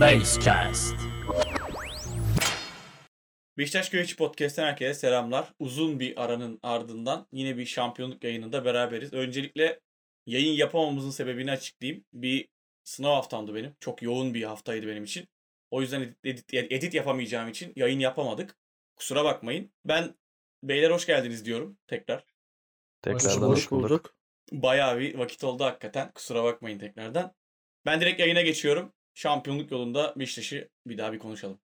Basecast. Beşiktaş Güreşçi Podcast'ten herkese selamlar. Uzun bir aranın ardından yine bir şampiyonluk yayınında beraberiz. Öncelikle yayın yapamamızın sebebini açıklayayım. Bir sınav haftamdı benim. Çok yoğun bir haftaydı benim için. O yüzden edit, edit, edit yapamayacağım için yayın yapamadık. Kusura bakmayın. Ben beyler hoş geldiniz diyorum tekrar. Tekrardan hoş bulduk. Bayağı bir vakit oldu hakikaten. Kusura bakmayın tekrardan. Ben direkt yayına geçiyorum. Şampiyonluk yolunda Beşiktaş'ı bir daha bir konuşalım.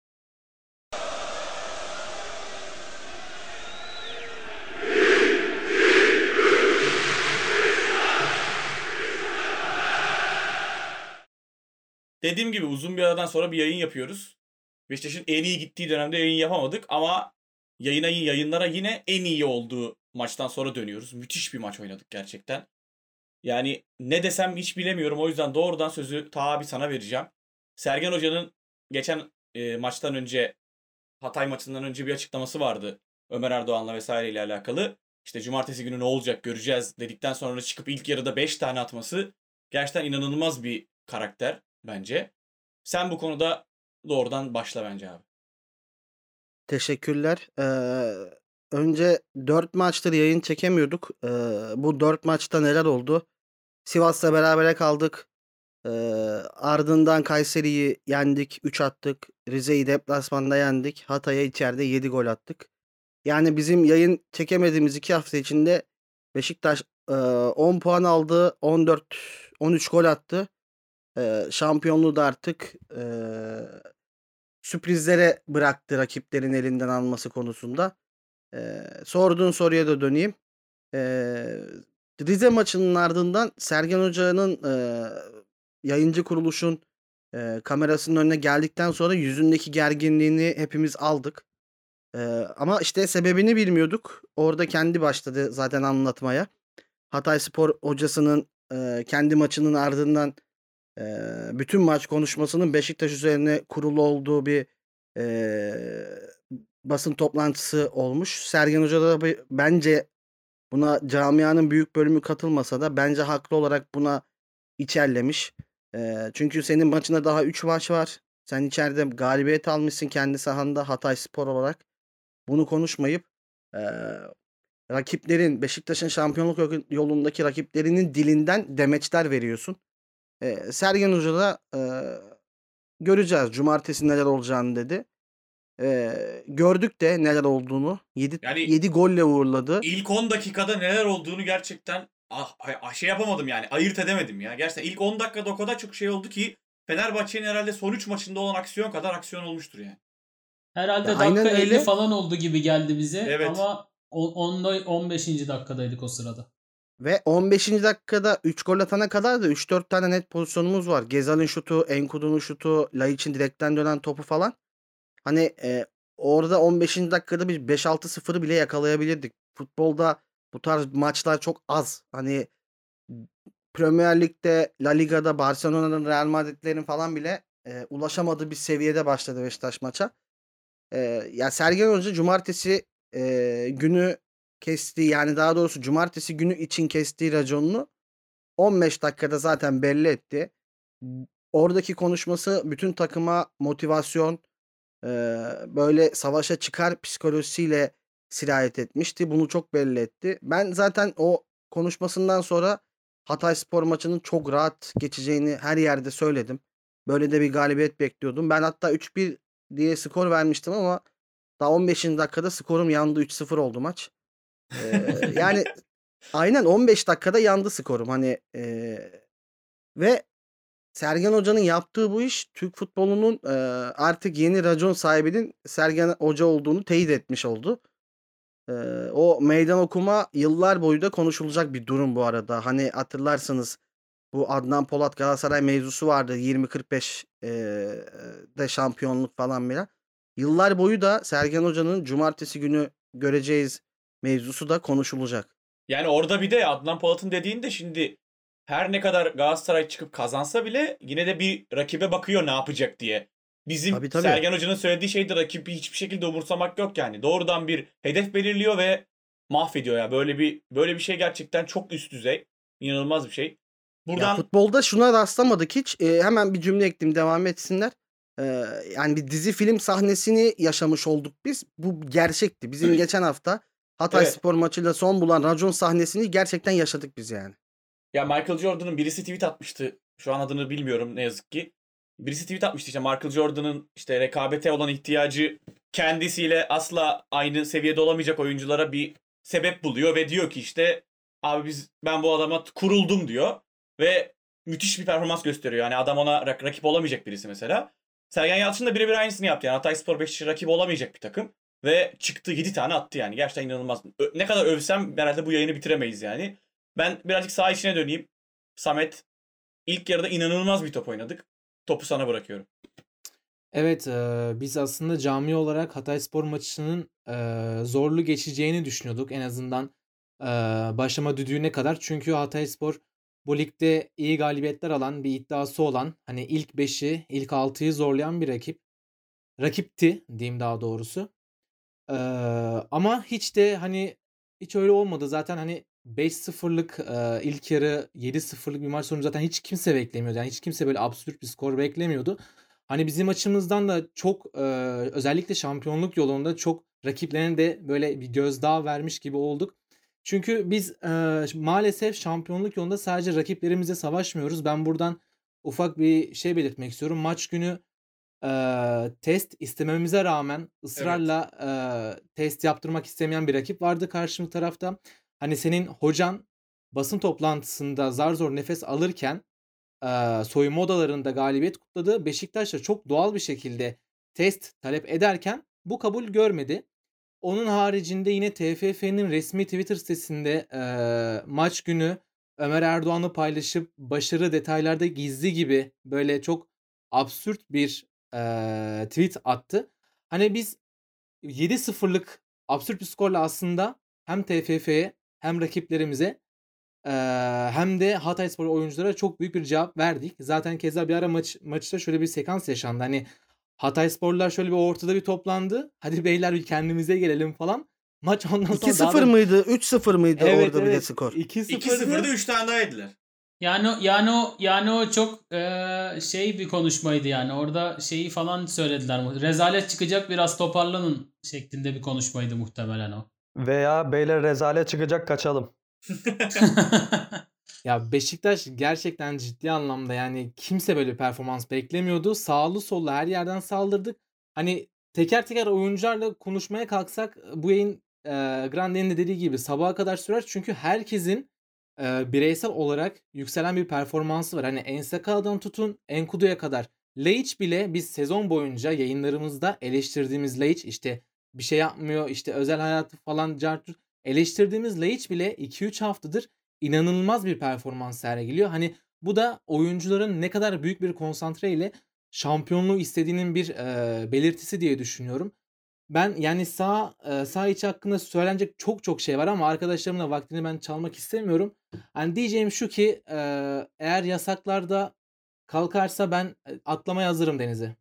Dediğim gibi uzun bir aradan sonra bir yayın yapıyoruz. Beşiktaş'ın en iyi gittiği dönemde yayın yapamadık ama yayına yayınlara yine en iyi olduğu maçtan sonra dönüyoruz. Müthiş bir maç oynadık gerçekten. Yani ne desem hiç bilemiyorum. O yüzden doğrudan sözü ta abi sana vereceğim. Sergen Hoca'nın geçen e, maçtan önce Hatay maçından önce bir açıklaması vardı. Ömer Erdoğan'la vesaire ile alakalı. İşte cumartesi günü ne olacak göreceğiz dedikten sonra çıkıp ilk yarıda 5 tane atması gerçekten inanılmaz bir karakter bence. Sen bu konuda doğrudan başla bence abi. Teşekkürler. Ee, önce 4 maçtır yayın çekemiyorduk. Ee, bu 4 maçta neler oldu? Sivas'la berabere kaldık. Ardından Kayseri'yi yendik. 3 attık. Rize'yi deplasmanda yendik. Hatay'a içeride 7 gol attık. Yani bizim yayın çekemediğimiz 2 hafta içinde Beşiktaş e, 10 puan aldı. 14 13 gol attı. Şampiyonluğu da artık sürprizlere bıraktı rakiplerin elinden alması konusunda. Sorduğun soruya da döneyim. Rize maçının ardından Sergen Hoca'nın yayıncı kuruluşun e, kamerasının önüne geldikten sonra yüzündeki gerginliğini hepimiz aldık. E, ama işte sebebini bilmiyorduk. Orada kendi başladı zaten anlatmaya. Hatay Spor hocasının e, kendi maçının ardından e, bütün maç konuşmasının Beşiktaş üzerine kurulu olduğu bir e, basın toplantısı olmuş. Sergen Hoca da bir- bence buna camianın büyük bölümü katılmasa da bence haklı olarak buna içerlemiş. E, çünkü senin maçında daha 3 maç var. Sen içeride galibiyet almışsın kendi sahanda Hatay Spor olarak. Bunu konuşmayıp e, rakiplerin Beşiktaş'ın şampiyonluk yol- yolundaki rakiplerinin dilinden demeçler veriyorsun. E, Sergen Hoca da e, göreceğiz cumartesi neler olacağını dedi. E, gördük de neler olduğunu. 7 Yani- 7 golle uğurladı. İlk 10 dakikada neler olduğunu gerçekten ah, ah, şey yapamadım yani. Ayırt edemedim ya. Gerçekten ilk 10 dakikada o kadar çok şey oldu ki Fenerbahçe'nin herhalde son 3 maçında olan aksiyon kadar aksiyon olmuştur yani. Herhalde Ya dakika 50 öyle. falan oldu gibi geldi bize Evet. ama 10'da 15. dakikadaydık o sırada. Ve 15. dakikada 3 gol atana kadar da 3-4 tane net pozisyonumuz var. Gezal'in şutu, Enkudu'nun şutu, Laiç'in direkten dönen topu falan. Hani e, orada 15. dakikada bir 5-6-0'ı bile yakalayabilirdik. Futbolda bu tarz maçlar çok az. Hani Premier Lig'de, La Liga'da, Barcelona'nın, Real Madrid'lerin falan bile e, ulaşamadığı bir seviyede başladı Beşiktaş maça. E, ya Sergen Hoca cumartesi e, günü kestiği yani daha doğrusu cumartesi günü için kestiği raconunu 15 dakikada zaten belli etti. Oradaki konuşması bütün takıma motivasyon e, böyle savaşa çıkar psikolojisiyle sirayet etmişti. Bunu çok belli etti. Ben zaten o konuşmasından sonra Hatay Spor maçının çok rahat geçeceğini her yerde söyledim. Böyle de bir galibiyet bekliyordum. Ben hatta 3-1 diye skor vermiştim ama daha 15. dakikada skorum yandı 3-0 oldu maç. Ee, yani aynen 15 dakikada yandı skorum hani ee, ve Sergen Hoca'nın yaptığı bu iş Türk futbolunun ee, artık yeni racon sahibinin Sergen Hoca olduğunu teyit etmiş oldu. Ee, o meydan okuma yıllar boyu da konuşulacak bir durum bu arada. Hani hatırlarsanız bu Adnan Polat Galatasaray mevzusu vardı 20-45 ee, de şampiyonluk falan bile. Yıllar boyu da Sergen Hoca'nın cumartesi günü göreceğiz mevzusu da konuşulacak. Yani orada bir de Adnan Polat'ın dediğinde şimdi her ne kadar Galatasaray çıkıp kazansa bile yine de bir rakibe bakıyor ne yapacak diye. Bizim Tabii, tabii. Sergen Hoca'nın söylediği şey de rakibi hiçbir şekilde umursamak yok yani. Doğrudan bir hedef belirliyor ve mahvediyor ya. Böyle bir böyle bir şey gerçekten çok üst düzey. İnanılmaz bir şey. Ya Buradan futbolda şuna rastlamadık hiç. Ee, hemen bir cümle ekledim devam etsinler. Eee, yani bir dizi film sahnesini yaşamış olduk biz. Bu gerçekti. Bizim geçen hafta Evet. Hatayspor maçıyla son bulan racon sahnesini gerçekten yaşadık biz yani. Ya Michael Jordan'ın birisi tweet atmıştı. Şu an adını bilmiyorum ne yazık ki. Birisi tweet atmıştı işte Michael Jordan'ın işte rekabete olan ihtiyacı kendisiyle asla aynı seviyede olamayacak oyunculara bir sebep buluyor ve diyor ki işte abi biz ben bu adama kuruldum diyor ve müthiş bir performans gösteriyor. Yani adam ona rak- rakip olamayacak birisi mesela. Sergen Yalçın da birebir aynısını yaptı. Yani Hatayspor Beşiktaş'a rakip olamayacak bir takım ve çıktı 7 tane attı yani. Gerçekten inanılmaz. Ö- ne kadar övsem herhalde bu yayını bitiremeyiz yani. Ben birazcık saha içine döneyim. Samet ilk yarıda inanılmaz bir top oynadık. Topu sana bırakıyorum. Evet, eee, biz aslında cami olarak Hatayspor maçının eee, zorlu geçeceğini düşünüyorduk. En azından eee, başlama düdüğüne kadar. Çünkü Hatayspor bu ligde iyi galibiyetler alan, bir iddiası olan, hani ilk 5'i, ilk 6'yı zorlayan bir rakip. Rakipti diyeyim daha doğrusu. Eee, ama hiç de hani hiç öyle olmadı. Zaten hani 5-0'lık eee, ilk yarı 7-0'lık bir maç sonu zaten hiç kimse beklemiyordu. Yani hiç kimse böyle absürt bir skor beklemiyordu. Hani bizim açımızdan da çok eee, özellikle şampiyonluk yolunda çok rakiplerine de böyle bir gözdağı vermiş gibi olduk. Çünkü biz eee, maalesef şampiyonluk yolunda sadece rakiplerimize savaşmıyoruz. Ben buradan ufak bir şey belirtmek istiyorum. Maç günü eee, test istememize rağmen ısrarla eee, test yaptırmak istemeyen bir rakip vardı karşı tarafta. Hani senin hocan basın toplantısında zar zor nefes alırken eee, soyunma odalarında galibiyet kutladı. Beşiktaş da çok doğal bir şekilde test talep ederken bu kabul görmedi. Onun haricinde yine TFF'nin resmi Twitter sitesinde eee, maç günü Ömer Erdoğan'ı paylaşıp başarı detaylarda gizli gibi böyle çok absürt bir eee, tweet attı. Hani biz 7-0'lık absürt bir skorla aslında hem TFF'ye hem rakiplerimize eee, hem de Hatayspor oyunculara çok büyük bir cevap verdik. Zaten keza bir ara maç maçta şöyle bir sekans yaşandı. Hani Hataysporlular şöyle bir ortada bir toplandı. Hadi beyler bir kendimize gelelim falan. Maç ondan sonra daha 2-0 da mıydı? 3-0 mıydı Evet orada bir de evet skor? 2-0'dı. 2-0'da 3 tane daha yediler. Yani yani o yani o çok eee, şey bir konuşmaydı yani. Orada şeyi falan söylediler. Rezalet çıkacak biraz toparlanın şeklinde bir konuşmaydı muhtemelen o. Veya beyler rezalet çıkacak kaçalım. Ya Beşiktaş gerçekten ciddi anlamda yani kimse böyle performans beklemiyordu. Sağlı sollu her yerden saldırdık. Hani teker teker oyuncularla konuşmaya kalksak bu yayın e, Grande'nin de dediği gibi sabaha kadar sürer. Çünkü herkesin e, bireysel olarak yükselen bir performansı var. Hani Ensaka'dan tutun Enkudu'ya kadar. Laiç bile biz sezon boyunca yayınlarımızda eleştirdiğimiz Laiç işte bir şey yapmıyor işte özel hayatı falan cartçut eleştirdiğimiz Laiç bile 2-3 haftadır inanılmaz bir performans sergiliyor. Hani bu da oyuncuların ne kadar büyük bir konsantre ile şampiyonluğu istediğinin bir e, belirtisi diye düşünüyorum. Ben yani sağ e, sağ içi hakkında söylenecek çok çok şey var ama arkadaşlarımın da vaktini ben çalmak istemiyorum. Hani diyeceğim şu ki e, eğer yasaklarda kalkarsa ben e, atlamaya hazırım denize.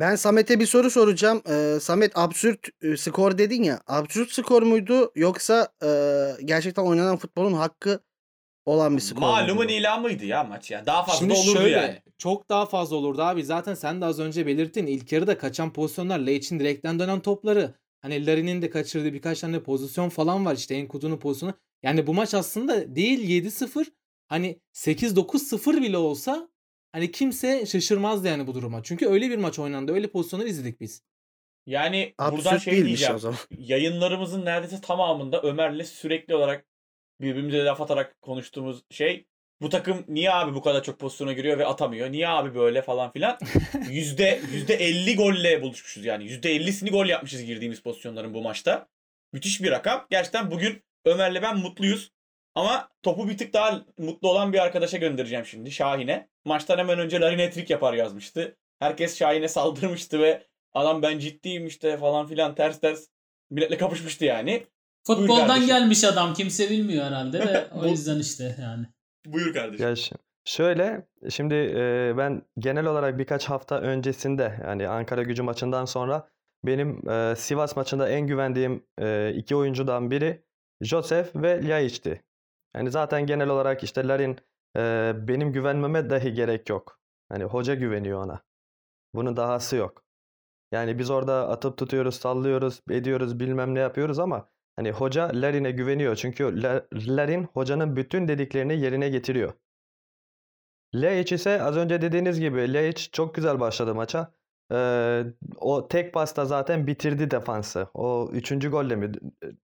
Ben Samet'e bir soru soracağım. Eee, Samet absürt e, skor dedin ya. Absürt skor muydu yoksa eee, gerçekten oynanan futbolun hakkı olan bir skor muydu? Malumun bu? ilamıydı ya maç ya. Daha fazla Şimdi olurdu şöyle yani. çok daha fazla olurdu abi. Zaten sen de az önce belirttin. İlk yarıda kaçan pozisyonlar Laiç'in direkten dönen topları. Hani Larin'in de kaçırdığı birkaç tane pozisyon falan var. İşte Enkudu'nun pozisyonu. Yani bu maç aslında değil 7-0 hani 8-9-0 bile olsa hani kimse şaşırmazdı yani bu duruma. Çünkü öyle bir maç oynandı. Öyle pozisyonları izledik biz. Yani buradan Absürt şey değilmiş diyeceğim. o zaman. Yayınlarımızın neredeyse tamamında Ömer'le sürekli olarak birbirimize laf atarak konuştuğumuz şey bu takım niye abi bu kadar çok pozisyona giriyor ve atamıyor? Niye abi böyle falan filan? Yüzde, yüzde 50 golle buluşmuşuz yani. Yüzde 50'sini gol yapmışız girdiğimiz pozisyonların bu maçta. Müthiş bir rakam. Gerçekten bugün Ömer'le ben mutluyuz. Ama topu bir tık daha mutlu olan bir arkadaşa göndereceğim şimdi. Şahin'e. Maçtan hemen önce Larin hat-trick yapar yazmıştı. Herkes Şahin'e saldırmıştı ve adam ben ciddiyim işte falan filan ters ters milletle kapışmıştı yani. Futboldan gelmiş adam kimse bilmiyor herhalde ve o yüzden işte yani. Buyur kardeşim. Ya şöyle şimdi e, ben genel olarak birkaç hafta öncesinde yani Ankara Gücü maçından sonra benim e, Sivas maçında en güvendiğim e, iki oyuncudan biri Josef ve Ljajić'ti. Yani zaten genel olarak işte Larin e, benim güvenmeme dahi gerek yok. Hani hoca güveniyor ona. Bunun dahası yok. Yani biz orada atıp tutuyoruz, sallıyoruz, ediyoruz, bilmem ne yapıyoruz ama hani hoca Larin'e güveniyor. Çünkü La- Larin hocanın bütün dediklerini yerine getiriyor. Laiç ise az önce dediğiniz gibi Laiç çok güzel başladı maça. Ee, o tek pasta zaten bitirdi defansı. O üçüncü golle mi?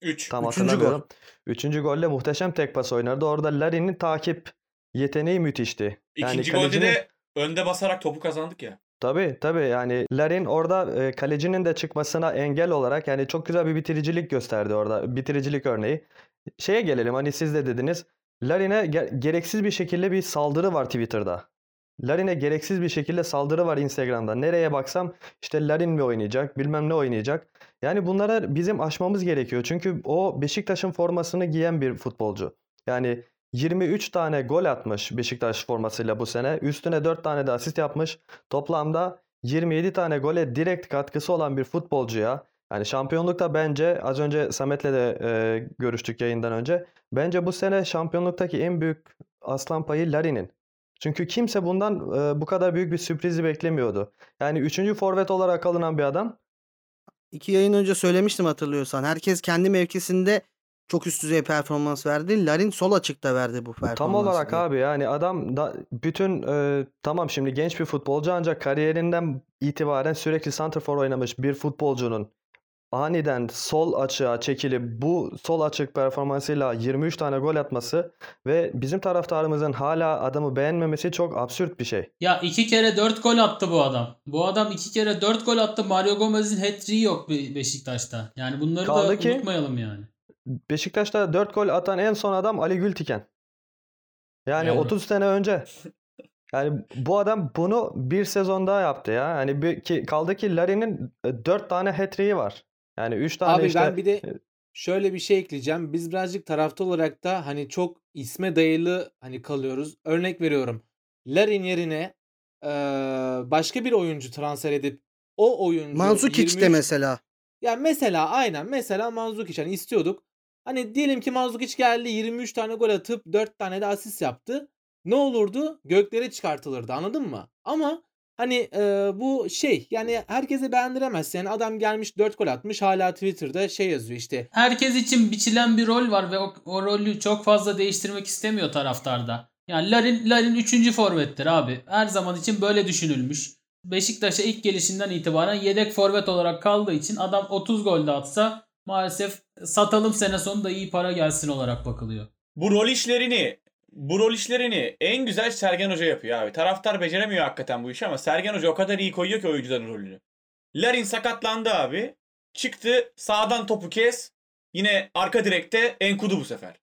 3. Tam Üçüncü gol. Üçüncü golle muhteşem tek pas oynadı. Orada Larin'in takip yeteneği müthişti. Yani İkinci golde kalecinin- de önde basarak topu kazandık ya. Tabii tabii yani Larin orada e, kalecinin de çıkmasına engel olarak yani çok güzel bir bitiricilik gösterdi orada. Bitiricilik örneği. Şeye gelelim hani siz de dediniz. Larin'e ge- gereksiz bir şekilde bir saldırı var Twitter'da. Larin'e gereksiz bir şekilde saldırı var Instagram'da. Nereye baksam işte Larin mi oynayacak, bilmem ne oynayacak. Yani bunlara bizim aşmamız gerekiyor. Çünkü o Beşiktaş'ın formasını giyen bir futbolcu. Yani 23 tane gol atmış Beşiktaş formasıyla bu sene. Üstüne 4 tane de asist yapmış. Toplamda 27 tane gole direkt katkısı olan bir futbolcuya yani şampiyonlukta bence az önce Samet'le de e, görüştük yayından önce. Bence bu sene şampiyonluktaki en büyük aslan payı Larin'in. Çünkü kimse bundan e, bu kadar büyük bir sürprizi beklemiyordu. Yani 3. forvet olarak alınan bir adam İki yayın önce söylemiştim hatırlıyorsan. Herkes kendi mevkisinde çok üst düzey performans verdi. Larin sol açıkta verdi bu performansı. Tam olarak abi yani adam da bütün e, tamam şimdi genç bir futbolcu ancak kariyerinden itibaren sürekli santrfor oynamış bir futbolcunun aniden sol açığa çekilip bu sol açık performansıyla 23 tane gol atması ve bizim taraftarımızın hala adamı beğenmemesi çok absürt bir şey. Ya iki kere dört gol attı bu adam. Bu adam iki kere dört gol attı. Mario Gomez'in hat-trick'i yok Be- Beşiktaş'ta. Yani bunları Kaldı da ki- unutmayalım yani. Beşiktaş'ta 4 gol atan en son adam Ali Gültiken. Yani Yani. 30 sene önce. Yani bu adam bunu bir sezon daha yaptı ya. Yani bir, ki, kaldı ki Larin'in 4 tane hat-trick'i var. Yani 3 tane Abi işte ben bir de şöyle bir şey ekleyeceğim. Biz birazcık tarafta olarak da hani çok isme dayalı hani kalıyoruz. Örnek veriyorum. Larin yerine eee, başka bir oyuncu transfer edip o oyuncu Manzukic de 23 mesela. Ya mesela aynen mesela Mandzukic hani istiyorduk. Hani diyelim ki Mandzukic geldi 23 tane gol atıp 4 tane de asist yaptı. Ne olurdu? Göklere çıkartılırdı anladın mı? Ama hani e, bu şey yani herkese beğendiremezsin. Yani adam gelmiş 4 gol atmış hala Twitter'da şey yazıyor işte. Herkes için biçilen bir rol var ve o, o rolü çok fazla değiştirmek istemiyor taraftarda. Yani Larin, Larin 3. forvettir abi. Her zaman için böyle düşünülmüş. Beşiktaş'a ilk gelişinden itibaren yedek forvet olarak kaldığı için adam 30 gol de atsa maalesef satalım sene sonunda iyi para gelsin olarak bakılıyor. Bu rol işlerini bu rol işlerini en güzel Sergen Hoca yapıyor abi. Taraftar beceremiyor hakikaten bu işi ama Sergen Hoca o kadar iyi koyuyor ki oyuncuların rolünü. Larin sakatlandı abi. Çıktı sağdan topu kes. Yine arka direkte Enkudu bu sefer.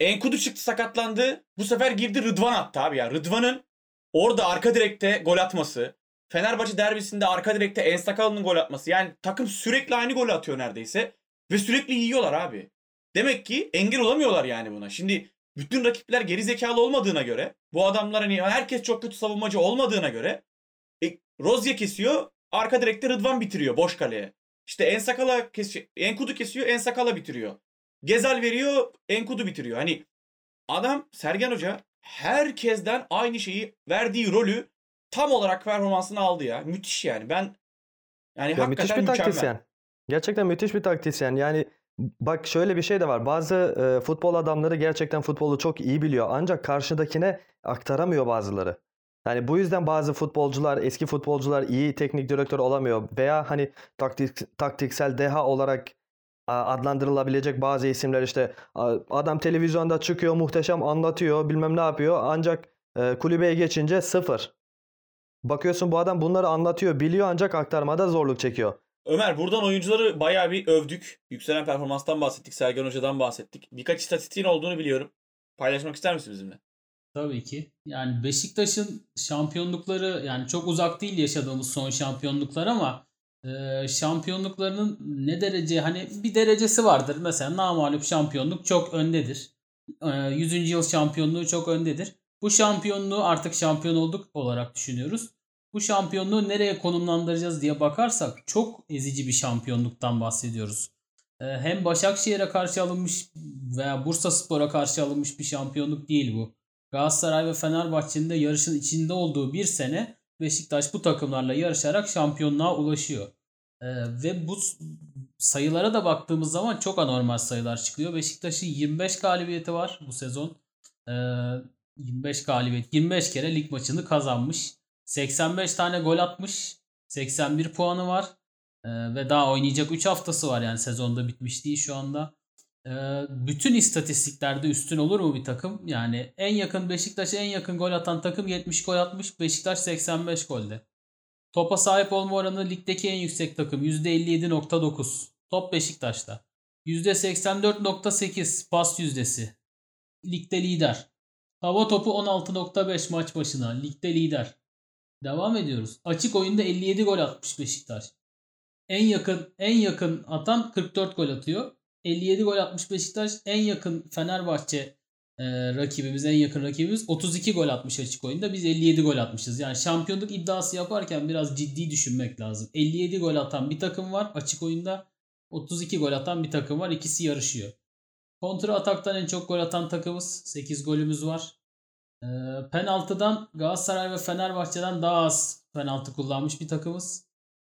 Enkudu çıktı sakatlandı. Bu sefer girdi Rıdvan attı abi ya. Rıdvan'ın orada arka direkte gol atması. Fenerbahçe derbisinde arka direkte Ensakala'nın gol atması. Yani takım sürekli aynı golü atıyor neredeyse. Ve sürekli yiyorlar abi. Demek ki engel olamıyorlar yani buna. Şimdi bütün rakipler geri zekalı olmadığına göre bu adamlar hani herkes çok kötü savunmacı olmadığına göre e, Rozya kesiyor arka direkte Rıdvan bitiriyor boş kaleye. İşte Ensakala kesiyor, Enkudu kesiyor Ensakala bitiriyor. Gezal veriyor Enkudu bitiriyor. Hani adam Sergen Hoca herkesten aynı şeyi verdiği rolü tam olarak performansını aldı ya. Müthiş yani. Ben yani Ya müthiş hakikaten bir mükemmel. taktisyen. Gerçekten müthiş bir taktisyen. Yani bak şöyle bir şey de var. Bazı e, futbol adamları gerçekten futbolu çok iyi biliyor. Ancak karşıdakine aktaramıyor bazıları. Yani bu yüzden bazı futbolcular, eski futbolcular iyi teknik direktör olamıyor. Veya hani taktik, taktiksel deha olarak adlandırılabilecek bazı isimler işte adam televizyonda çıkıyor, muhteşem anlatıyor, bilmem ne yapıyor. Ancak e, kulübeye geçince sıfır. Bakıyorsun bu adam bunları anlatıyor, biliyor ancak aktarmada zorluk çekiyor. Ömer buradan oyuncuları bayağı bir övdük. Yükselen performanstan bahsettik. Sergen Hoca'dan bahsettik. Birkaç istatistiğin olduğunu biliyorum. Paylaşmak ister misin bizimle? Tabii ki. Yani Beşiktaş'ın şampiyonlukları yani çok uzak değil yaşadığımız son şampiyonluklar ama e, şampiyonluklarının ne derece hani bir derecesi vardır. Mesela namağlup şampiyonluk çok öndedir. E, 100. yıl şampiyonluğu çok öndedir. Bu şampiyonluğu artık şampiyon olduk olarak düşünüyoruz. Bu şampiyonluğu nereye konumlandıracağız diye bakarsak çok ezici bir şampiyonluktan bahsediyoruz. E, hem Başakşehir'e karşı alınmış veya Bursaspor'a karşı alınmış bir şampiyonluk değil bu. Galatasaray ve Fenerbahçe'nin de yarışın içinde olduğu bir sene Beşiktaş bu takımlarla yarışarak şampiyonluğa ulaşıyor. Ee, ve bu sayılara da baktığımız zaman çok anormal sayılar çıkıyor. Beşiktaş'ın 25 galibiyeti var bu sezon. Ee, 25 galibiyet, 25 kere lig maçını kazanmış. 85 tane gol atmış. 81 puanı var. Ee, ve daha oynayacak 3 haftası var yani sezonda bitmiş değil şu anda. Ee, bütün istatistiklerde üstün olur mu bir takım? Yani en yakın Beşiktaş'a en yakın gol atan takım 70 gol atmış. Beşiktaş 85 golde. Topa sahip olma oranı ligdeki en yüksek takım %57.9. Top Beşiktaş'ta. %84.8 pas yüzdesi. Ligde lider. Hava topu 16.5 maç başına. Ligde lider. Devam ediyoruz. Açık oyunda 57 gol atmış Beşiktaş. En yakın en yakın atan 44 gol atıyor. 57 gol atmış Beşiktaş. En yakın Fenerbahçe e, rakibimiz, en yakın rakibimiz 32 gol atmış açık oyunda. Biz 57 gol atmışız. Yani şampiyonluk iddiası yaparken biraz ciddi düşünmek lazım. 57 gol atan bir takım var açık oyunda. 32 gol atan bir takım var. İkisi yarışıyor. Kontra ataktan en çok gol atan takımız. 8 golümüz var. E, penaltıdan Galatasaray ve Fenerbahçe'den daha az penaltı kullanmış bir takımız.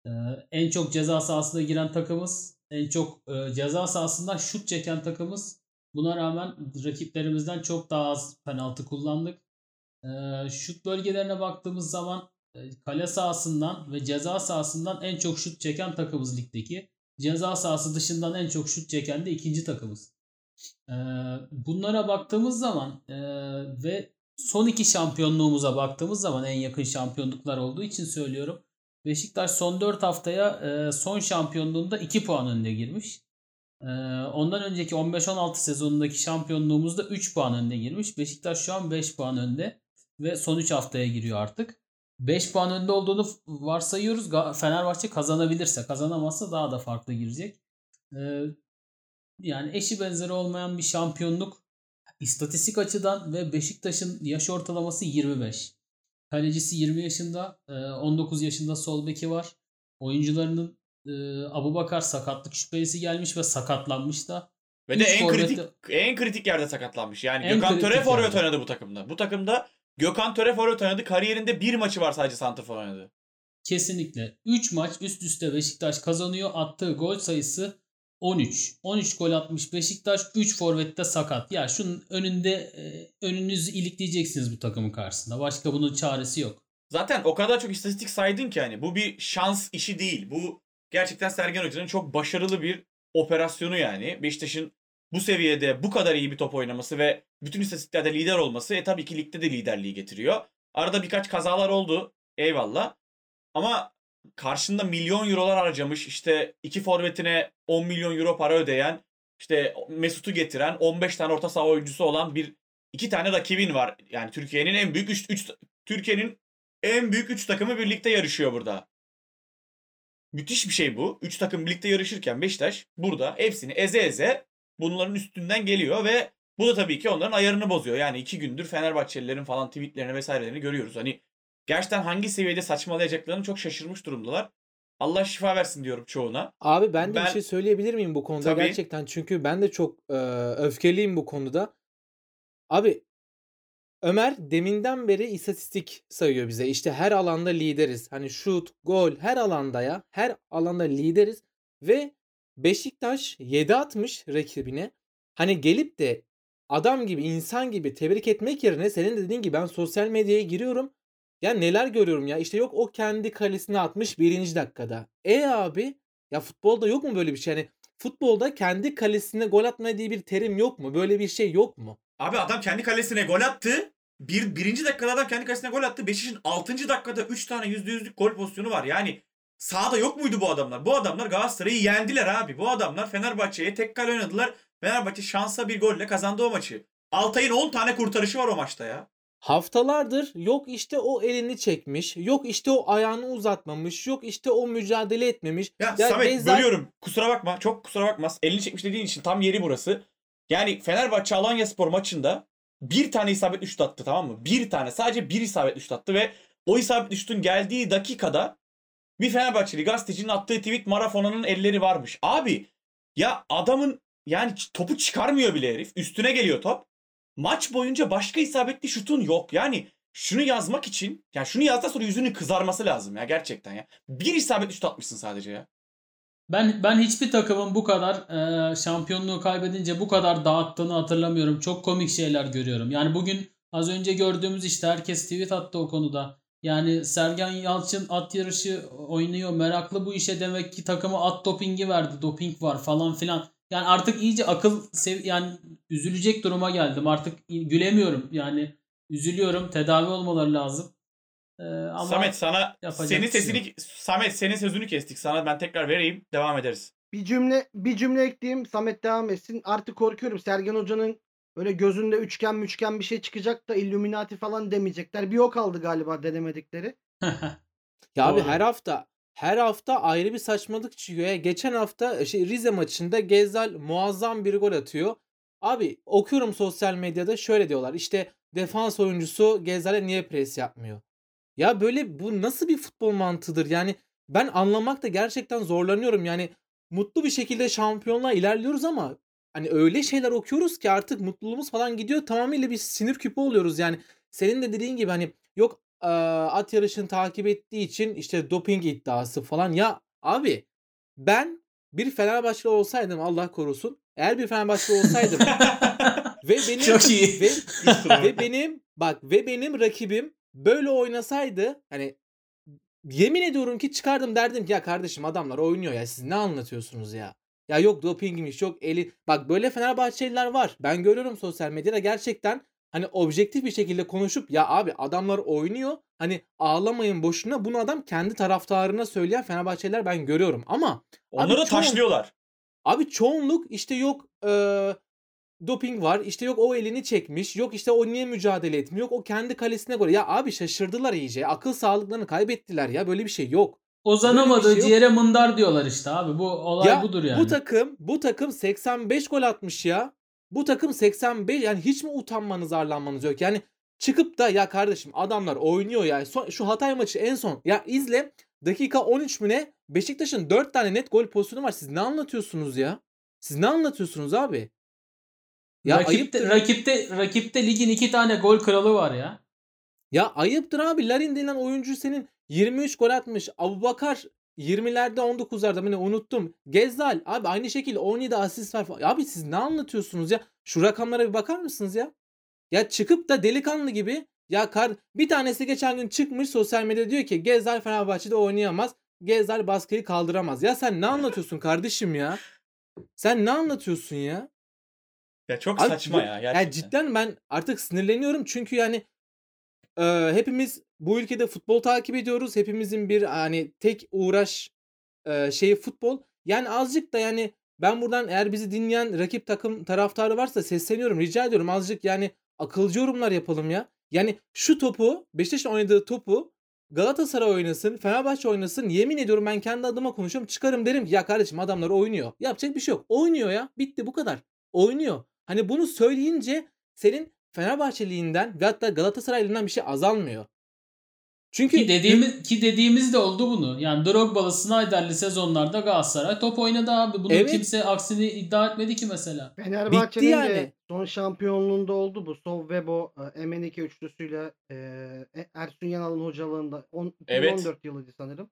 E, en çok ceza sahasına giren takımız. En çok e, ceza sahasından şut çeken takımız. Buna rağmen rakiplerimizden çok daha az penaltı kullandık. E, şut bölgelerine baktığımız zaman e, kale sahasından ve ceza sahasından en çok şut çeken takımız ligdeki. Ceza sahası dışından en çok şut çeken de ikinci takımız. E, bunlara baktığımız zaman e, ve son iki şampiyonluğumuza baktığımız zaman en yakın şampiyonluklar olduğu için söylüyorum. Beşiktaş son 4 haftaya e, son şampiyonluğunda 2 puan önde girmiş. E, ondan önceki 15-16 sezonundaki şampiyonluğumuzda 3 puan önde girmiş. Beşiktaş şu an 5 puan önde ve son 3 haftaya giriyor artık. 5 puan önde olduğunu varsayıyoruz. Fenerbahçe kazanabilirse, kazanamazsa daha da farklı girecek. E, yani eşi benzeri olmayan bir şampiyonluk. İstatistik açıdan ve Beşiktaş'ın yaş ortalaması 25. Kalecisi 20 yaşında, 19 yaşında sol beki var. Oyuncularının Abu Bakar sakatlık şüphesi gelmiş ve sakatlanmış da. Ve de en kritik en kritik yerde sakatlanmış. Yani en Gökhan Töre forvet oynadı bu takımda. Bu takımda Gökhan Töre forvet oynadı. Kariyerinde bir maçı var sadece santrafor oynadı. Kesinlikle. 3 maç üst üste Beşiktaş kazanıyor. Attığı gol sayısı 13. 13 gol atmış Beşiktaş 3 forvette sakat. Ya şunun önünde e, önünüzü ilikleyeceksiniz bu takımın karşısında. Başka bunun çaresi yok. Zaten o kadar çok istatistik saydın ki hani bu bir şans işi değil. Bu gerçekten Sergen Hoca'nın çok başarılı bir operasyonu yani. Beşiktaş'ın bu seviyede bu kadar iyi bir top oynaması ve bütün istatistiklerde lider olması e tabii ki ligde de liderliği getiriyor. Arada birkaç kazalar oldu. Eyvallah. Ama karşında milyon eurolar harcamış işte iki forvetine 10 milyon euro para ödeyen işte Mesut'u getiren 15 tane orta saha oyuncusu olan bir iki tane rakibin var. Yani Türkiye'nin en büyük 3 3 Türkiye'nin en büyük 3 takımı birlikte yarışıyor burada. Müthiş bir şey bu. 3 takım birlikte yarışırken Beşiktaş burada hepsini eze eze bunların üstünden geliyor ve bu da tabii ki onların ayarını bozuyor. Yani iki gündür Fenerbahçelilerin falan tweetlerini vesairelerini görüyoruz. Hani gerçekten hangi seviyede saçmalayacaklarını çok şaşırmış durumdalar. Allah şifa versin diyorum çoğuna. Abi ben de ben, bir şey söyleyebilir miyim bu konuda tabii. gerçekten? Çünkü ben de çok e, öfkeliyim bu konuda. Abi Ömer deminden beri istatistik sayıyor bize. İşte her alanda lideriz. Hani şut, gol her alanda ya. Her alanda lideriz. Ve Beşiktaş 7 atmış rakibine. Hani gelip de adam gibi insan gibi tebrik etmek yerine senin dediğin gibi ben sosyal medyaya giriyorum. Ya neler görüyorum ya. İşte yok o kendi kalesine atmış birinci dakikada. E abi ya futbolda yok mu böyle bir şey? Yani futbolda kendi kalesine gol atma diye bir terim yok mu? Böyle bir şey yok mu? Abi adam kendi kalesine gol attı. Bir, birinci dakikada adam kendi kalesine gol attı. Beşiktaş'ın altıncı dakikada üç tane yüzde yüzlük gol pozisyonu var. Yani sahada yok muydu bu adamlar? Bu adamlar Galatasaray'ı yendiler abi. Bu adamlar Fenerbahçe'ye tek kale oynadılar. Fenerbahçe şansa bir golle kazandı o maçı. Altay'ın 10 tane kurtarışı var o maçta ya. Haftalardır yok işte o elini çekmiş, yok işte o ayağını uzatmamış, yok işte o mücadele etmemiş. Ya, ya Samet benzer... bölüyorum. Kusura bakma. Çok kusura bakma. Elini çekmiş dediğin için tam yeri burası. Yani Fenerbahçe Alanya Spor maçında bir tane isabetli şut attı tamam mı? Bir tane. Sadece bir isabetli şut attı ve o isabetli şutun geldiği dakikada bir Fenerbahçeli gazetecinin attığı tweet Marafona'nın elleri varmış. Abi ya adamın yani topu çıkarmıyor bile herif. Üstüne geliyor top. Maç boyunca başka isabetli şutun yok. Yani şunu yazmak için yani şunu yazdıktan sonra yüzünün kızarması lazım ya gerçekten ya. Bir isabet şut atmışsın sadece ya. Ben ben hiçbir takımın bu kadar e, şampiyonluğu kaybedince bu kadar dağıttığını hatırlamıyorum. Çok komik şeyler görüyorum. Yani bugün az önce gördüğümüz işte herkes tweet attı o konuda. Yani Sergen Yalçın at yarışı oynuyor. Meraklı bu işe demek ki takımı at dopingi verdi. Doping var falan filan. Yani artık iyice akıl sev yani üzülecek duruma geldim. Artık gülemiyorum. Yani üzülüyorum. Tedavi olmaları lazım. Ee, ama Samet sana senin şey sesini Samet senin sözünü kestik. Sana ben tekrar vereyim. Devam ederiz. Bir cümle bir cümle ekleyeyim. Samet devam etsin. Artık korkuyorum. Sergen Hoca'nın böyle gözünde üçgen müçgen bir şey çıkacak da Illuminati falan demeyecekler. Bir o kaldı galiba denemedikleri. Ya abi Doğru. her hafta her hafta ayrı bir saçmalık çıkıyor ya. Geçen hafta şey Rize maçında Gezzal muazzam bir gol atıyor. Abi okuyorum sosyal medyada şöyle diyorlar. İşte defans oyuncusu Gezzal'e niye pres yapmıyor? Ya böyle bu nasıl bir futbol mantığıdır? Yani ben anlamakta gerçekten zorlanıyorum. Yani mutlu bir şekilde şampiyonluğa ilerliyoruz ama hani öyle şeyler okuyoruz ki artık mutluluğumuz falan gidiyor. Tamamıyla bir sinir küpü oluyoruz. Yani senin de dediğin gibi hani yok eee, at yarışını takip ettiği için işte doping iddiası falan. Ya abi ben bir Fenerbahçeli olsaydım Allah korusun. Eğer bir Fenerbahçeli olsaydım ve benim Çok iyi. ve, ve benim bak ve benim rakibim böyle oynasaydı hani yemin ediyorum ki çıkardım derdim ki ya kardeşim adamlar oynuyor ya siz ne anlatıyorsunuz ya. Ya yok dopingmiş yok eli. Bak böyle Fenerbahçeliler var. Ben görüyorum sosyal medyada gerçekten hani objektif bir şekilde konuşup ya abi adamlar oynuyor. Hani ağlamayın boşuna bunu adam kendi taraftarına söyleyen Fenerbahçeliler ben görüyorum. Ama Onları da çoğun- taşlıyorlar. Abi çoğunluk işte yok eee, doping var. işte yok o elini çekmiş. Yok işte o niye mücadele etmiyor. Yok o kendi kalesine göre. Ya abi şaşırdılar iyice. Akıl sağlıklarını kaybettiler ya. Böyle bir şey yok. Bir şey ciğere mındar diyorlar işte abi. Bu olay ya budur yani. bu takım bu takım 85 gol atmış ya. Bu takım 85 yani hiç mi utanmanız arlanmanız yok? Yani çıkıp da ya kardeşim adamlar oynuyor ya. Son- şu Hatay maçı en son. Ya izle dakika 13 mü ne? Beşiktaş'ın 4 tane net gol pozisyonu var. Siz ne anlatıyorsunuz ya? Siz ne anlatıyorsunuz abi? Ya rakipte, ayıptır. rakipte, rakipte ligin iki tane gol kralı var ya. Ya ayıptır abi. Larin denilen oyuncu senin 23 gol atmış. Abubakar 20'lerde 19'larda beni unuttum. Gezzal abi aynı şekilde 17 asist var. falan. Abi siz ne anlatıyorsunuz ya? Şu rakamlara bir bakar mısınız ya? Ya çıkıp da delikanlı gibi ya kar bir tanesi geçen gün çıkmış sosyal medyada diyor ki Gezzal Fenerbahçe'de oynayamaz. Gezzal baskıyı kaldıramaz. Ya sen ne anlatıyorsun kardeşim ya? Sen ne anlatıyorsun ya? Ya çok Abi saçma ya gerçekten. Yani cidden ben artık sinirleniyorum çünkü yani e, hepimiz bu ülkede futbol takip ediyoruz. Hepimizin bir hani tek uğraş e, şeyi futbol. Yani azıcık da yani ben buradan eğer bizi dinleyen rakip takım taraftarı varsa sesleniyorum. Rica ediyorum azıcık yani akılcı yorumlar yapalım ya. Yani şu topu Beşiktaş'ın oynadığı topu Galatasaray oynasın, Fenerbahçe oynasın. Yemin ediyorum ben kendi adıma konuşuyorum. Çıkarım derim ki ya kardeşim adamlar oynuyor. Yapacak bir şey yok. Oynuyor ya. Bitti bu kadar. Oynuyor. Hani bunu söyleyince senin Fenerbahçeliğinden ve hatta Galatasaraylığından bir şey azalmıyor. Çünkü Ki dediğimiz ki dediğimiz de oldu bunu. Yani Drogba'lı Snyder'li sezonlarda Galatasaray top oynadı abi. Bunu Evet. kimse aksini iddia etmedi ki mesela. Fenerbahçe'nin yani. de son şampiyonluğunda oldu bu. Sov Webo, e, MN2 üçlüsüyle e, E- Ersun Yanal'ın hocalığında. On, Evet. 2014 yılıydı sanırım.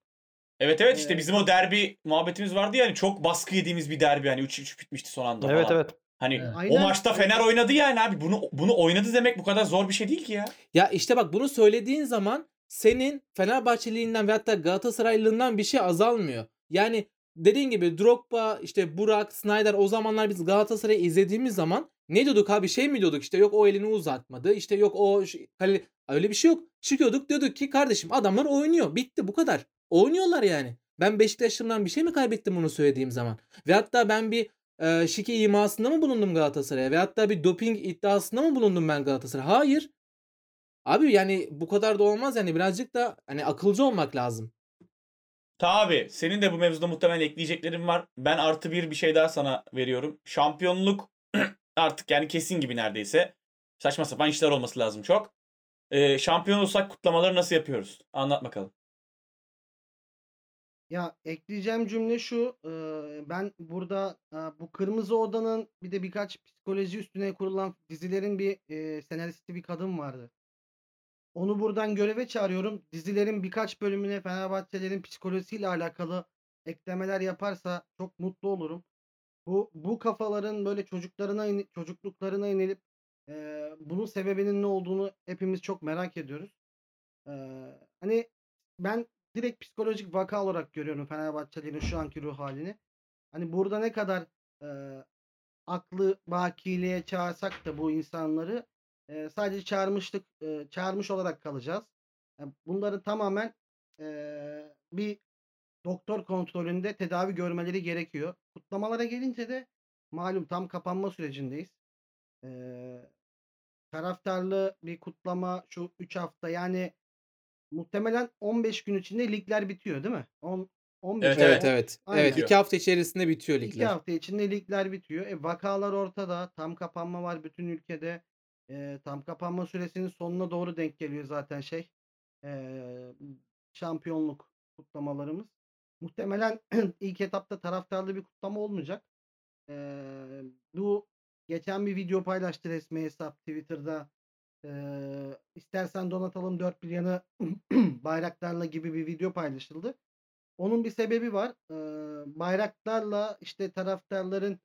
Evet evet işte Ee, bizim o derbi muhabbetimiz vardı yani çok baskı yediğimiz bir derbi yani 3-3 bitmişti son anda Evet falan. evet. Hani Evet. o Aynen. maçta Fener oynadı yani abi bunu bunu oynadı demek bu kadar zor bir şey değil ki ya. Ya işte bak bunu söylediğin zaman senin Fenerbahçeliğinden ve hatta Galatasaraylılığından bir şey azalmıyor. Yani dediğin gibi Drogba, işte Burak, Snyder o zamanlar biz Galatasaray'ı izlediğimiz zaman ne diyorduk abi şey mi diyorduk işte yok o elini uzatmadı işte yok o kale öyle bir şey yok. Çıkıyorduk diyorduk ki kardeşim adamlar oynuyor bitti bu kadar. Oynuyorlar yani. Ben Beşiktaş'ımdan bir şey mi kaybettim bunu söylediğim zaman? Ve hatta ben bir e, şike imasında mı bulundum Galatasaray'a? Ve hatta bir doping iddiasında mı bulundum ben Galatasaray'a? Hayır. Abi yani bu kadar da olmaz yani birazcık da hani akılcı olmak lazım. Tabi senin de bu mevzuda muhtemelen ekleyeceklerin var. Ben artı bir bir şey daha sana veriyorum. Şampiyonluk artık yani kesin gibi neredeyse. Saçma sapan işler olması lazım çok. Ee, şampiyon olsak kutlamaları nasıl yapıyoruz? Anlat bakalım. Ya ekleyeceğim cümle şu. e, ben burada e, bu Kırmızı Oda'nın bir de birkaç psikoloji üstüne kurulan dizilerin bir e, senaristi bir kadın vardı. Onu buradan göreve çağırıyorum. Dizilerin birkaç bölümüne Fenerbahçelerin psikolojisiyle alakalı eklemeler yaparsa çok mutlu olurum. Bu bu kafaların böyle çocuklarına ini- çocukluklarına inilip eee, bunun sebebinin ne olduğunu hepimiz çok merak ediyoruz. Eee, hani ben direkt psikolojik vaka olarak görüyorum Fenerbahçelerin şu anki ruh halini. Hani burada ne kadar eee, aklı bakiliğe çağırsak da bu insanları eee, sadece çağırmışlık eee, çağırmış olarak kalacağız. Yani bunları tamamen eee, bir doktor kontrolünde tedavi görmeleri gerekiyor. Kutlamalara gelince de malum tam kapanma sürecindeyiz. Eee, taraftarlı bir kutlama şu 3 hafta yani muhtemelen 15 gün içinde ligler bitiyor değil mi? 10 15 Evet, Evet evet. evet. Aynen. Evet 2 hafta içerisinde bitiyor 2 ligler. hafta içinde ligler bitiyor. E, vakalar ortada. Tam kapanma var bütün ülkede. E, tam kapanma süresinin sonuna doğru denk geliyor zaten şey. E, şampiyonluk kutlamalarımız. Muhtemelen ilk etapta taraftarlı bir kutlama olmayacak. E, bu geçen bir video paylaştı resmi hesap Twitter'da. E, istersen donatalım dört bir yanı bayraklarla gibi bir video paylaşıldı. Onun bir sebebi var. Eee, bayraklarla işte taraftarların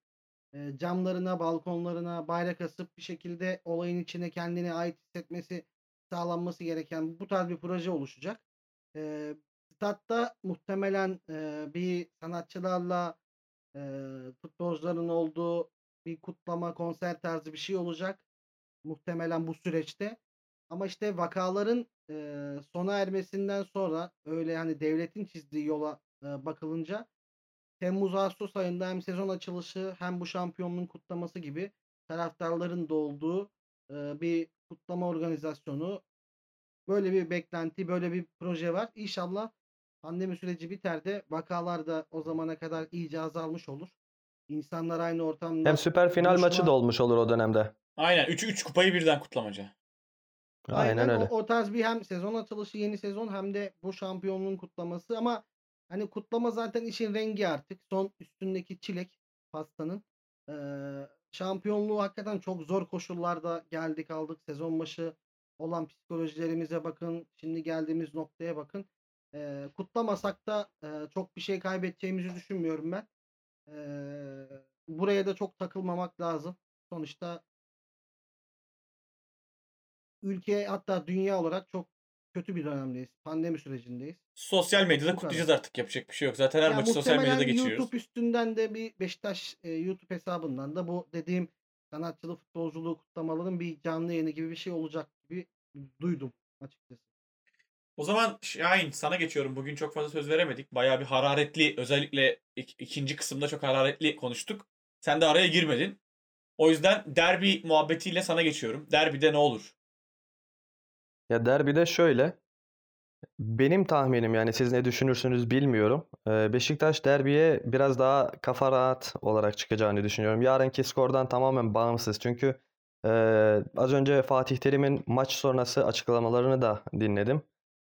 eee, camlarına, balkonlarına bayrak asıp bir şekilde olayın içine kendine ait hissetmesi sağlanması gereken bu tarz bir proje oluşacak. Eee statta muhtemelen eee, bir sanatçılarla eee, futbolcuların olduğu bir kutlama, konser tarzı bir şey olacak. Muhtemelen bu süreçte. Ama işte vakaların eee, sona ermesinden sonra öyle hani devletin çizdiği yola eee, bakılınca Temmuz Ağustos ayında hem sezon açılışı hem bu şampiyonluğun kutlaması gibi taraftarların da olduğu eee, bir kutlama organizasyonu böyle bir beklenti, böyle bir proje var. İnşallah pandemi süreci biter de vakalar da o zamana kadar iyice azalmış olur. İnsanlar aynı ortamda Hem süper final maçı buluşma- da olmuş olur o dönemde. Aynen 3 3 kupayı birden kutlamaca. Aynen öyle. O, o tarz bir hem sezon açılışı yeni sezon hem de bu şampiyonluğun kutlaması ama hani kutlama zaten işin rengi artık. Son üstündeki çilek pastanın. Ee, şampiyonluğu hakikaten çok zor koşullarda geldik aldık. Sezon başı olan psikolojilerimize bakın. Şimdi geldiğimiz noktaya bakın. Ee, kutlamasak da e, çok bir şey kaybedeceğimizi düşünmüyorum ben. Ee, buraya da çok takılmamak lazım. Sonuçta ülke hatta dünya olarak çok kötü bir dönemdeyiz. Pandemi sürecindeyiz. Sosyal medyada Bu kutlayacağız kadar. artık yapacak bir şey yok. Zaten her Ya maçı sosyal medyada geçiriyoruz. YouTube üstünden de bir Beşiktaş e, YouTube hesabından da bu dediğim sanatçılı futbolculuğu kutlamaların bir canlı yayını gibi bir şey olacak gibi duydum açıkçası. O zaman Şahin sana geçiyorum. Bugün çok fazla söz veremedik. Bayağı bir hararetli özellikle ik- ikinci kısımda çok hararetli konuştuk. Sen de araya girmedin. O yüzden derbi muhabbetiyle sana geçiyorum. Derbide ne olur? Ya derbide şöyle. Benim tahminim yani siz ne düşünürsünüz bilmiyorum. Beşiktaş derbiye biraz daha kafa rahat olarak çıkacağını düşünüyorum. Yarınki skordan tamamen bağımsız. Çünkü az önce Fatih Terim'in maç sonrası açıklamalarını da dinledim.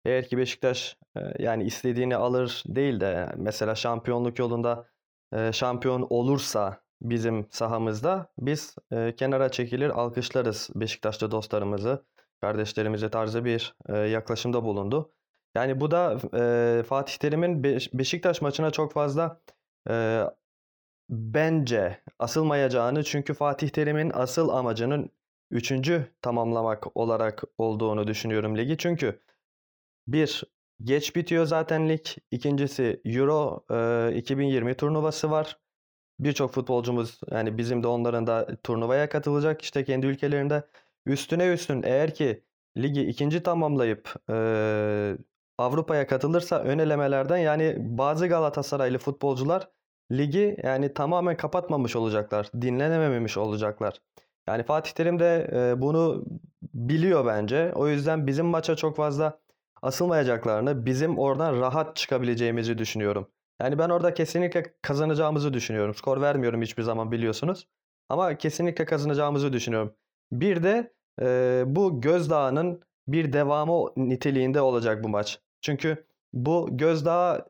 Eğer ki Beşiktaş yani istediğini alır değil de mesela şampiyonluk yolunda şampiyon olursa bizim sahamızda biz kenara çekilir alkışlarız Beşiktaşlı dostlarımızı kardeşlerimize tarzı bir e, yaklaşımda bulundu. Yani bu da e, Fatih Terim'in Beş- Beşiktaş maçına çok fazla e, bence asılmayacağını çünkü Fatih Terim'in asıl amacının üçüncü tamamlamak olarak olduğunu düşünüyorum ligi. Çünkü bir geç bitiyor zaten lig. İkincisi Euro e, 2020 turnuvası var. Birçok futbolcumuz yani bizim de onların da turnuvaya katılacak işte kendi ülkelerinde. Üstüne üstün eğer ki ligi ikinci tamamlayıp eee, Avrupa'ya katılırsa ön elemelerden yani bazı Galatasaraylı futbolcular ligi yani tamamen kapatmamış olacaklar. Dinlenememiş olacaklar. Yani Fatih Terim de eee, bunu biliyor bence. O yüzden bizim maça çok fazla asılmayacaklarını, bizim oradan rahat çıkabileceğimizi düşünüyorum. Yani ben orada kesinlikle kazanacağımızı düşünüyorum. Skor vermiyorum hiçbir zaman biliyorsunuz. Ama kesinlikle kazanacağımızı düşünüyorum. Bir de e, bu gözdağının bir devamı niteliğinde olacak bu maç. Çünkü bu gözdağı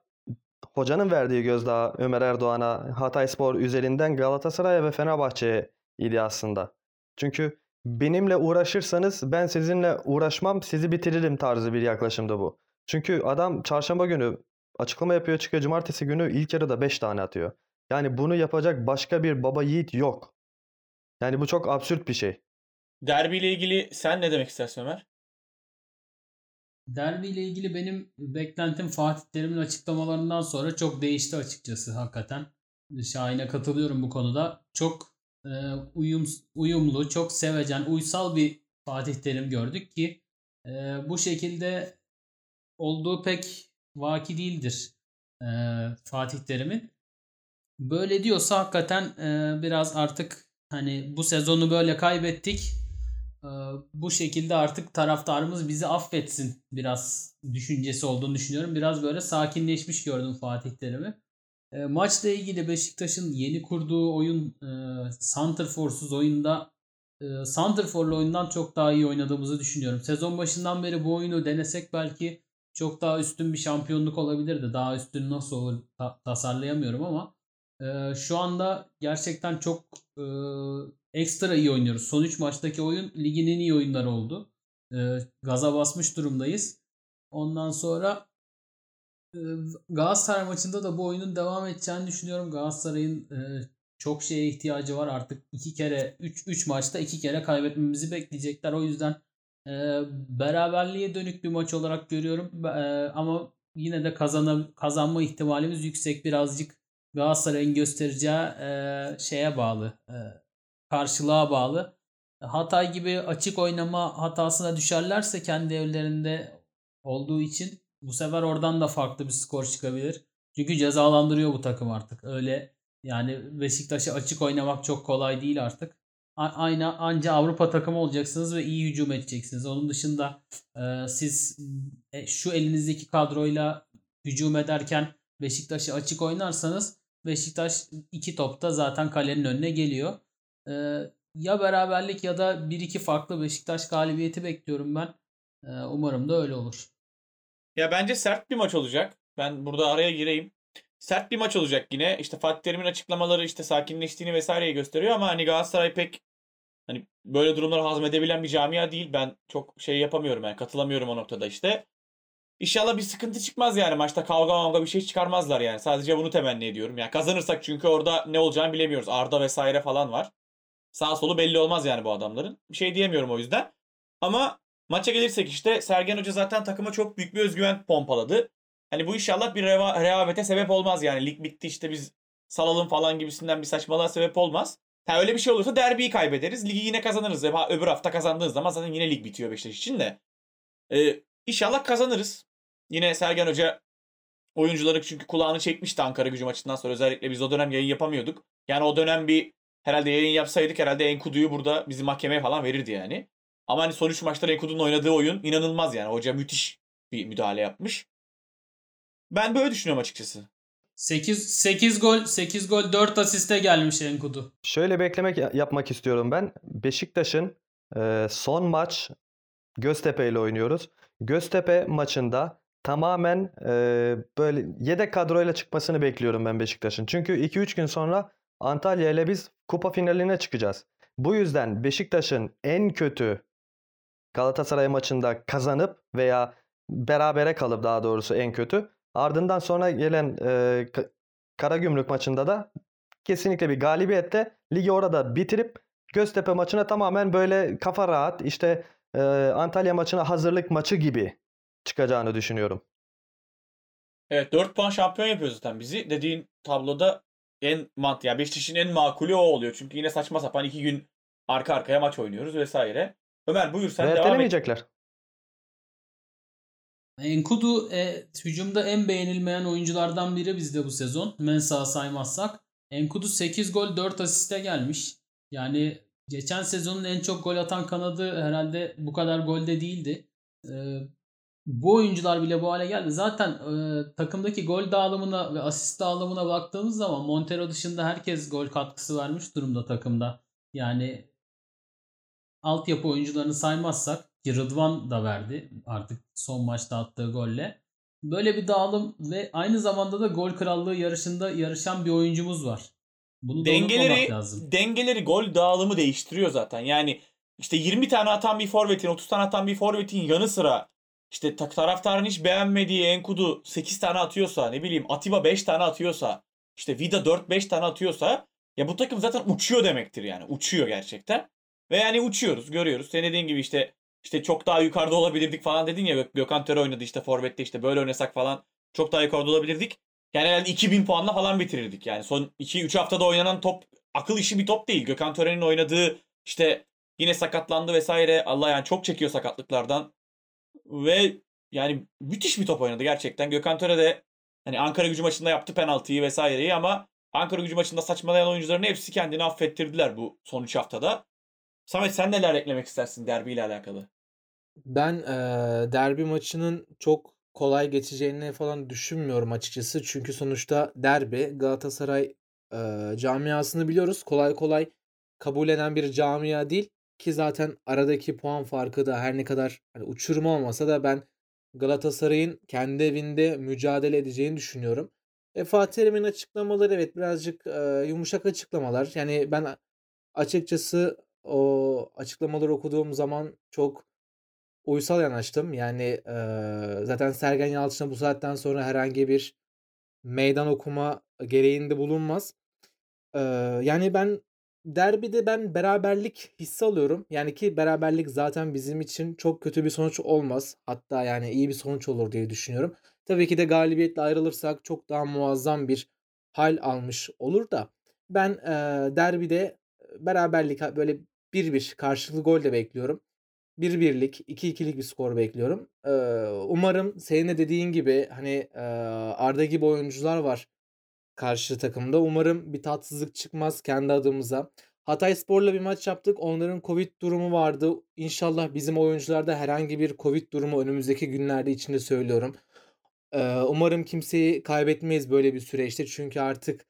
hocanın verdiği gözdağı Ömer Erdoğan'a Hatayspor üzerinden Galatasaray'a ve Fenerbahçe'ye idi aslında. Çünkü benimle uğraşırsanız ben sizinle uğraşmam, sizi bitiririm tarzı bir yaklaşımda bu. Çünkü adam çarşamba günü açıklama yapıyor çıkıyor. Cumartesi günü ilk yarıda 5 tane atıyor. Yani bunu yapacak başka bir baba yiğit yok. Yani bu çok absürt bir şey. Derbi ile ilgili sen ne demek istersin Ömer? Derbi ile ilgili benim beklentim Fatih Terim'in açıklamalarından sonra çok değişti açıkçası hakikaten. Şahin'e katılıyorum bu konuda. Çok e, uyum, uyumlu, çok sevecen, uysal bir Fatih Terim gördük ki e, bu şekilde olduğu pek vaki değildir e, Fatih Terim'in. Böyle diyorsa hakikaten e, biraz artık hani bu sezonu böyle kaybettik. E, bu şekilde artık taraftarımız bizi affetsin biraz düşüncesi olduğunu düşünüyorum. Biraz böyle sakinleşmiş gördüm Fatih Terim'i. E, maçla ilgili Beşiktaş'ın yeni kurduğu oyun e, Santrfors'uz oyunda e, Santrfor'lu oyundan çok daha iyi oynadığımızı düşünüyorum. Sezon başından beri bu oyunu denesek belki çok daha üstün bir şampiyonluk olabilirdi. Daha üstün nasıl olur ta- tasarlayamıyorum ama e, şu anda gerçekten çok e, ekstra iyi oynuyoruz. Son 3 maçtaki oyun ligin en iyi oyunları oldu. E, gaza basmış durumdayız. Ondan sonra e, Galatasaray maçında da bu oyunun devam edeceğini düşünüyorum. Galatasaray'ın e, çok şeye ihtiyacı var. Artık iki kere 3 3 maçta iki kere kaybetmemizi bekleyecekler. O yüzden e, beraberliğe dönük bir maç olarak görüyorum. E, ama yine de kazana, kazanma ihtimalimiz yüksek. Birazcık Galatasaray'ın göstereceği e, şeye bağlı. E, karşılığa bağlı. Hatay gibi açık oynama hatasına düşerlerse kendi evlerinde olduğu için bu sefer oradan da farklı bir skor çıkabilir. Çünkü cezalandırıyor bu takım artık. Öyle yani Beşiktaş'a açık oynamak çok kolay değil artık. Aynı anca Avrupa takımı olacaksınız ve iyi hücum edeceksiniz. Onun dışında e, siz e, şu elinizdeki kadroyla hücum ederken Beşiktaş'ı açık oynarsanız Beşiktaş iki topta zaten kalenin önüne geliyor. E, ya beraberlik ya da bir iki farklı Beşiktaş galibiyeti bekliyorum ben. E, umarım da öyle olur. Ya bence sert bir maç olacak. Ben burada araya gireyim. Sert bir maç olacak yine. İşte Fatih Terim'in açıklamaları işte sakinleştiğini vesaireyi gösteriyor ama hani Galatasaray pek hani böyle durumları hazmedebilen bir camia değil. Ben çok şey yapamıyorum yani katılamıyorum o noktada işte. İnşallah bir sıkıntı çıkmaz yani maçta kavga mavga bir şey çıkarmazlar yani. Sadece bunu temenni ediyorum. Yani kazanırsak çünkü orada ne olacağını bilemiyoruz. Arda vesaire falan var. Sağ solu belli olmaz yani bu adamların. Bir şey diyemiyorum o yüzden. Ama maça gelirsek işte Sergen Hoca zaten takıma çok büyük bir özgüven pompaladı. Hani bu inşallah bir reva- rehavete sebep olmaz yani. Lig bitti işte biz salalım falan gibisinden bir saçmalığa sebep olmaz. Ha öyle bir şey olursa derbiyi kaybederiz. Ligi yine kazanırız. Ha, öbür hafta kazandığınız zaman zaten yine lig bitiyor Beşiktaş için de. Ee, inşallah kazanırız. Yine Sergen Hoca oyuncuları çünkü kulağını çekmişti Ankara gücü maçından sonra. Özellikle biz o dönem yayın yapamıyorduk. Yani o dönem bir herhalde yayın yapsaydık herhalde Enkudu'yu burada bizi mahkemeye falan verirdi yani. Ama hani son 3 maçta Enkudu'nun oynadığı oyun inanılmaz yani. Hoca müthiş bir müdahale yapmış. Ben böyle düşünüyorum açıkçası. 8 8 gol 8 gol 4 asiste gelmiş Enkudu. Şöyle beklemek yapmak istiyorum ben. Beşiktaş'ın e, son maç Göztepe ile oynuyoruz. Göztepe maçında tamamen e, böyle yedek kadroyla çıkmasını bekliyorum ben Beşiktaş'ın. Çünkü 2-3 gün sonra Antalya ile biz kupa finaline çıkacağız. Bu yüzden Beşiktaş'ın en kötü Galatasaray maçında kazanıp veya berabere kalıp daha doğrusu en kötü Ardından sonra gelen e, Karagümrük maçında da kesinlikle bir galibiyetle ligi orada bitirip Göztepe maçına tamamen böyle kafa rahat işte e, Antalya maçına hazırlık maçı gibi çıkacağını düşünüyorum. Evet 4 puan şampiyon yapıyor zaten bizi. Dediğin tabloda en mant ya Beşiktaş'ın en makulü o oluyor. Çünkü yine saçma sapan 2 gün arka arkaya maç oynuyoruz vesaire. Ömer buyur sen devam et. Enkudu e, hücumda en beğenilmeyen oyunculardan biri bizde bu sezon. Mensah'ı saymazsak. Enkudu 8 gol 4 asiste gelmiş. Yani geçen sezonun en çok gol atan kanadı herhalde bu kadar golde değildi. E, bu oyuncular bile bu hale geldi. Zaten e, takımdaki gol dağılımına ve asist dağılımına baktığımız zaman Montero dışında herkes gol katkısı vermiş durumda takımda. Yani altyapı oyuncularını saymazsak ki Rıdvan da verdi artık son maçta attığı golle. Böyle bir dağılım ve aynı zamanda da gol krallığı yarışında yarışan bir oyuncumuz var. Bunu dengeleri, lazım. Dengeleri gol dağılımı değiştiriyor zaten. Yani işte 20 tane atan bir forvetin, 30 tane atan bir forvetin yanı sıra işte taraftarın hiç beğenmediği Enkudu 8 tane atıyorsa, ne bileyim Atiba 5 tane atıyorsa, işte Vida 4-5 tane atıyorsa ya bu takım zaten uçuyor demektir yani. Uçuyor gerçekten. Ve yani uçuyoruz, görüyoruz. Senin dediğin gibi işte işte çok daha yukarıda olabilirdik falan dedin ya Gökhan Töre oynadı işte forvette işte böyle oynasak falan çok daha yukarıda olabilirdik. Yani herhalde 2000 puanla falan bitirirdik. Yani son 2-3 haftada oynanan top akıl işi bir top değil. Gökhan Töre'nin oynadığı işte yine sakatlandı vesaire. Allah yani çok çekiyor sakatlıklardan. Ve yani müthiş bir top oynadı gerçekten. Gökhan Töre de hani Ankara gücü maçında yaptı penaltıyı vesaireyi ama Ankara gücü maçında saçmalayan oyuncuların hepsi kendini affettirdiler bu son 3 haftada. Samet sen neler eklemek istersin derbiyle alakalı? Ben eee, derbi maçının çok kolay geçeceğini falan düşünmüyorum açıkçası. Çünkü sonuçta derbi Galatasaray eee, camiasını biliyoruz. Kolay kolay kabul eden bir camia değil ki zaten aradaki puan farkı da her ne kadar hani uçurum olmasa da ben Galatasaray'ın kendi evinde mücadele edeceğini düşünüyorum. E, Fatih Terim'in açıklamaları evet birazcık eee, yumuşak açıklamalar. Yani ben açıkçası o açıklamaları okuduğum zaman çok uysal yanaştım. Yani eee, zaten Sergen Yalçın'a bu saatten sonra herhangi bir meydan okuma gereğinde bulunmaz. Eee, yani ben derbide ben beraberlik hissi alıyorum. Yani ki beraberlik zaten bizim için çok kötü bir sonuç olmaz. Hatta yani iyi bir sonuç olur diye düşünüyorum. Tabii ki de galibiyetle ayrılırsak çok daha muazzam bir hal almış olur da ben eee, derbide beraberlik böyle 1-1 karşılıklı gol de bekliyorum. 1-1'lik, 2-2'lik bir skor bekliyorum. Eee, umarım senin de dediğin gibi hani eee, Arda gibi oyuncular var karşı takımda. Umarım bir tatsızlık çıkmaz kendi adımıza. Hatayspor'la bir maç yaptık. Onların Covid durumu vardı. İnşallah bizim oyuncularda herhangi bir Covid durumu önümüzdeki günlerde içinde söylüyorum. Eee, umarım kimseyi kaybetmeyiz böyle bir süreçte. Çünkü artık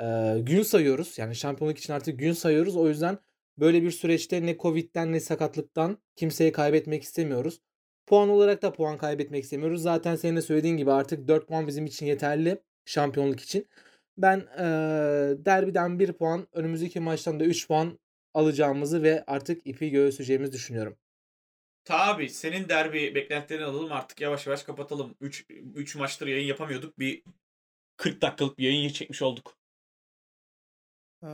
eee, gün sayıyoruz. Yani şampiyonluk için artık gün sayıyoruz. O yüzden böyle bir süreçte ne Covid'den ne sakatlıktan kimseyi kaybetmek istemiyoruz. Puan olarak da puan kaybetmek istemiyoruz. Zaten senin de söylediğin gibi artık 4 puan bizim için yeterli şampiyonluk için. Ben eee, derbiden 1 puan, önümüzdeki maçtan da 3 puan alacağımızı ve artık ipi göğüsleyeceğimizi düşünüyorum. Tabii senin derbi beklentilerini alalım artık yavaş yavaş kapatalım. 3 3 maçtır yayın yapamıyorduk. Bir 40 dakikalık bir yayın çekmiş olduk. Eee,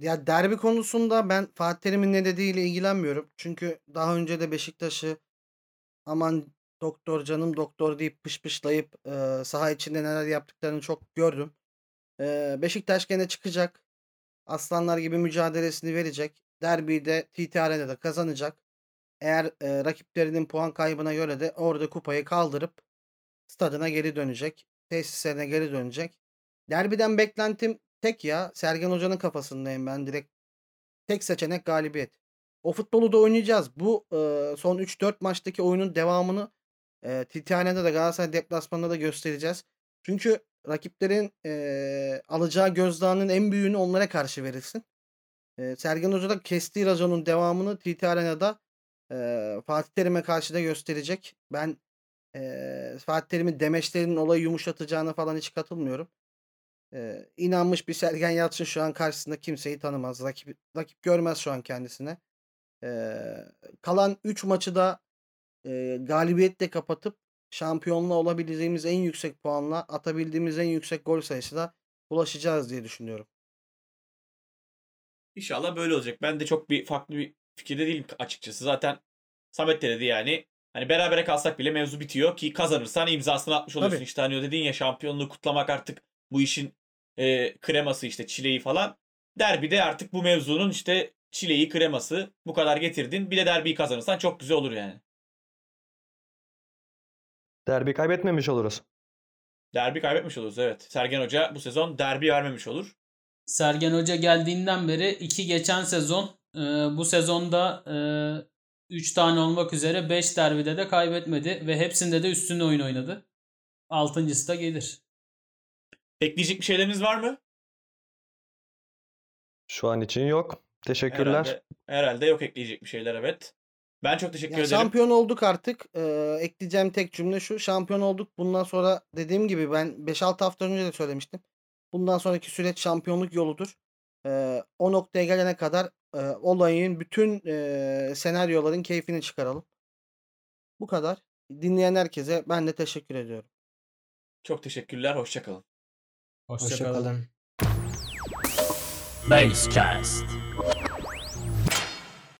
ya derbi konusunda ben Fatih Terim'in ne dediğiyle ilgilenmiyorum. Çünkü daha önce de Beşiktaş'ı aman doktor canım doktor deyip pışpışlayıp eee saha içinde neler yaptıklarını çok gördüm. Beşiktaş gene çıkacak. Aslanlar gibi mücadelesini verecek. Derbiyi de TT Arena'da kazanacak. Eğer eee, rakiplerinin puan kaybına göre de orada kupayı kaldırıp stadına geri dönecek. Tesislerine geri dönecek. Derbiden beklentim tek ya. Sergen Hoca'nın kafasındayım ben direkt. Tek seçenek galibiyet. O futbolu da oynayacağız. Bu eee, son 3-4 maçtaki oyunun devamını eee TT Arena'da Galatasaray deplasmanında da göstereceğiz. Çünkü rakiplerin eee, alacağı gözdağının en büyüğünü onlara karşı verilsin. Eee, Sergen Hoca da kestiği raconun devamını TT Arena'da eee, Fatih Terim'e karşı da gösterecek. Ben eee, Fatih Terim'in demeçlerinin olayı yumuşatacağına falan hiç katılmıyorum. Eee, inanmış bir Sergen Yalçın şu an karşısında kimseyi tanımaz. Rakip, rakip görmez şu an kendisine. Eee, kalan 3 maçı da eee, galibiyetle kapatıp şampiyonluğa olabileceğimiz en yüksek puanla atabildiğimiz en yüksek gol sayısıyla ulaşacağız diye düşünüyorum. İnşallah böyle olacak. Ben de çok bir farklı bir fikirde değilim açıkçası. Zaten Samet de dedi yani. Hani berabere kalsak bile mevzu bitiyor ki kazanırsan imzasını atmış oluyorsun. Tabii. İşte hani dedin ya şampiyonluğu kutlamak artık bu işin e, kreması işte çileği falan. Derbide artık bu mevzunun işte çileği kreması bu kadar getirdin. Bir de derbiyi kazanırsan çok güzel olur yani. Derbi kaybetmemiş oluruz. Derbi kaybetmiş oluruz evet. Sergen Hoca bu sezon derbi vermemiş olur. Sergen Hoca geldiğinden beri iki geçen sezon e, bu sezonda 3 tane olmak üzere 5 derbide de kaybetmedi ve hepsinde de üstün oyun oynadı. Altıncısı da gelir. Ekleyecek bir şeyleriniz var mı? Şu an için yok. Teşekkürler. Herhalde, herhalde yok ekleyecek bir şeyler evet. Ben çok teşekkür ya ederim. Şampiyon olduk artık. Ee, ekleyeceğim tek cümle şu. Şampiyon olduk. Bundan sonra dediğim gibi ben 5-6 hafta önce de söylemiştim. Bundan sonraki süreç şampiyonluk yoludur. Ee, o noktaya gelene kadar e, olayın bütün e, senaryoların keyfini çıkaralım. Bu kadar. Dinleyen herkese ben de teşekkür ediyorum. Çok teşekkürler. Hoşçakalın. Hoşçakalın. Hoşçakalın. Basecast.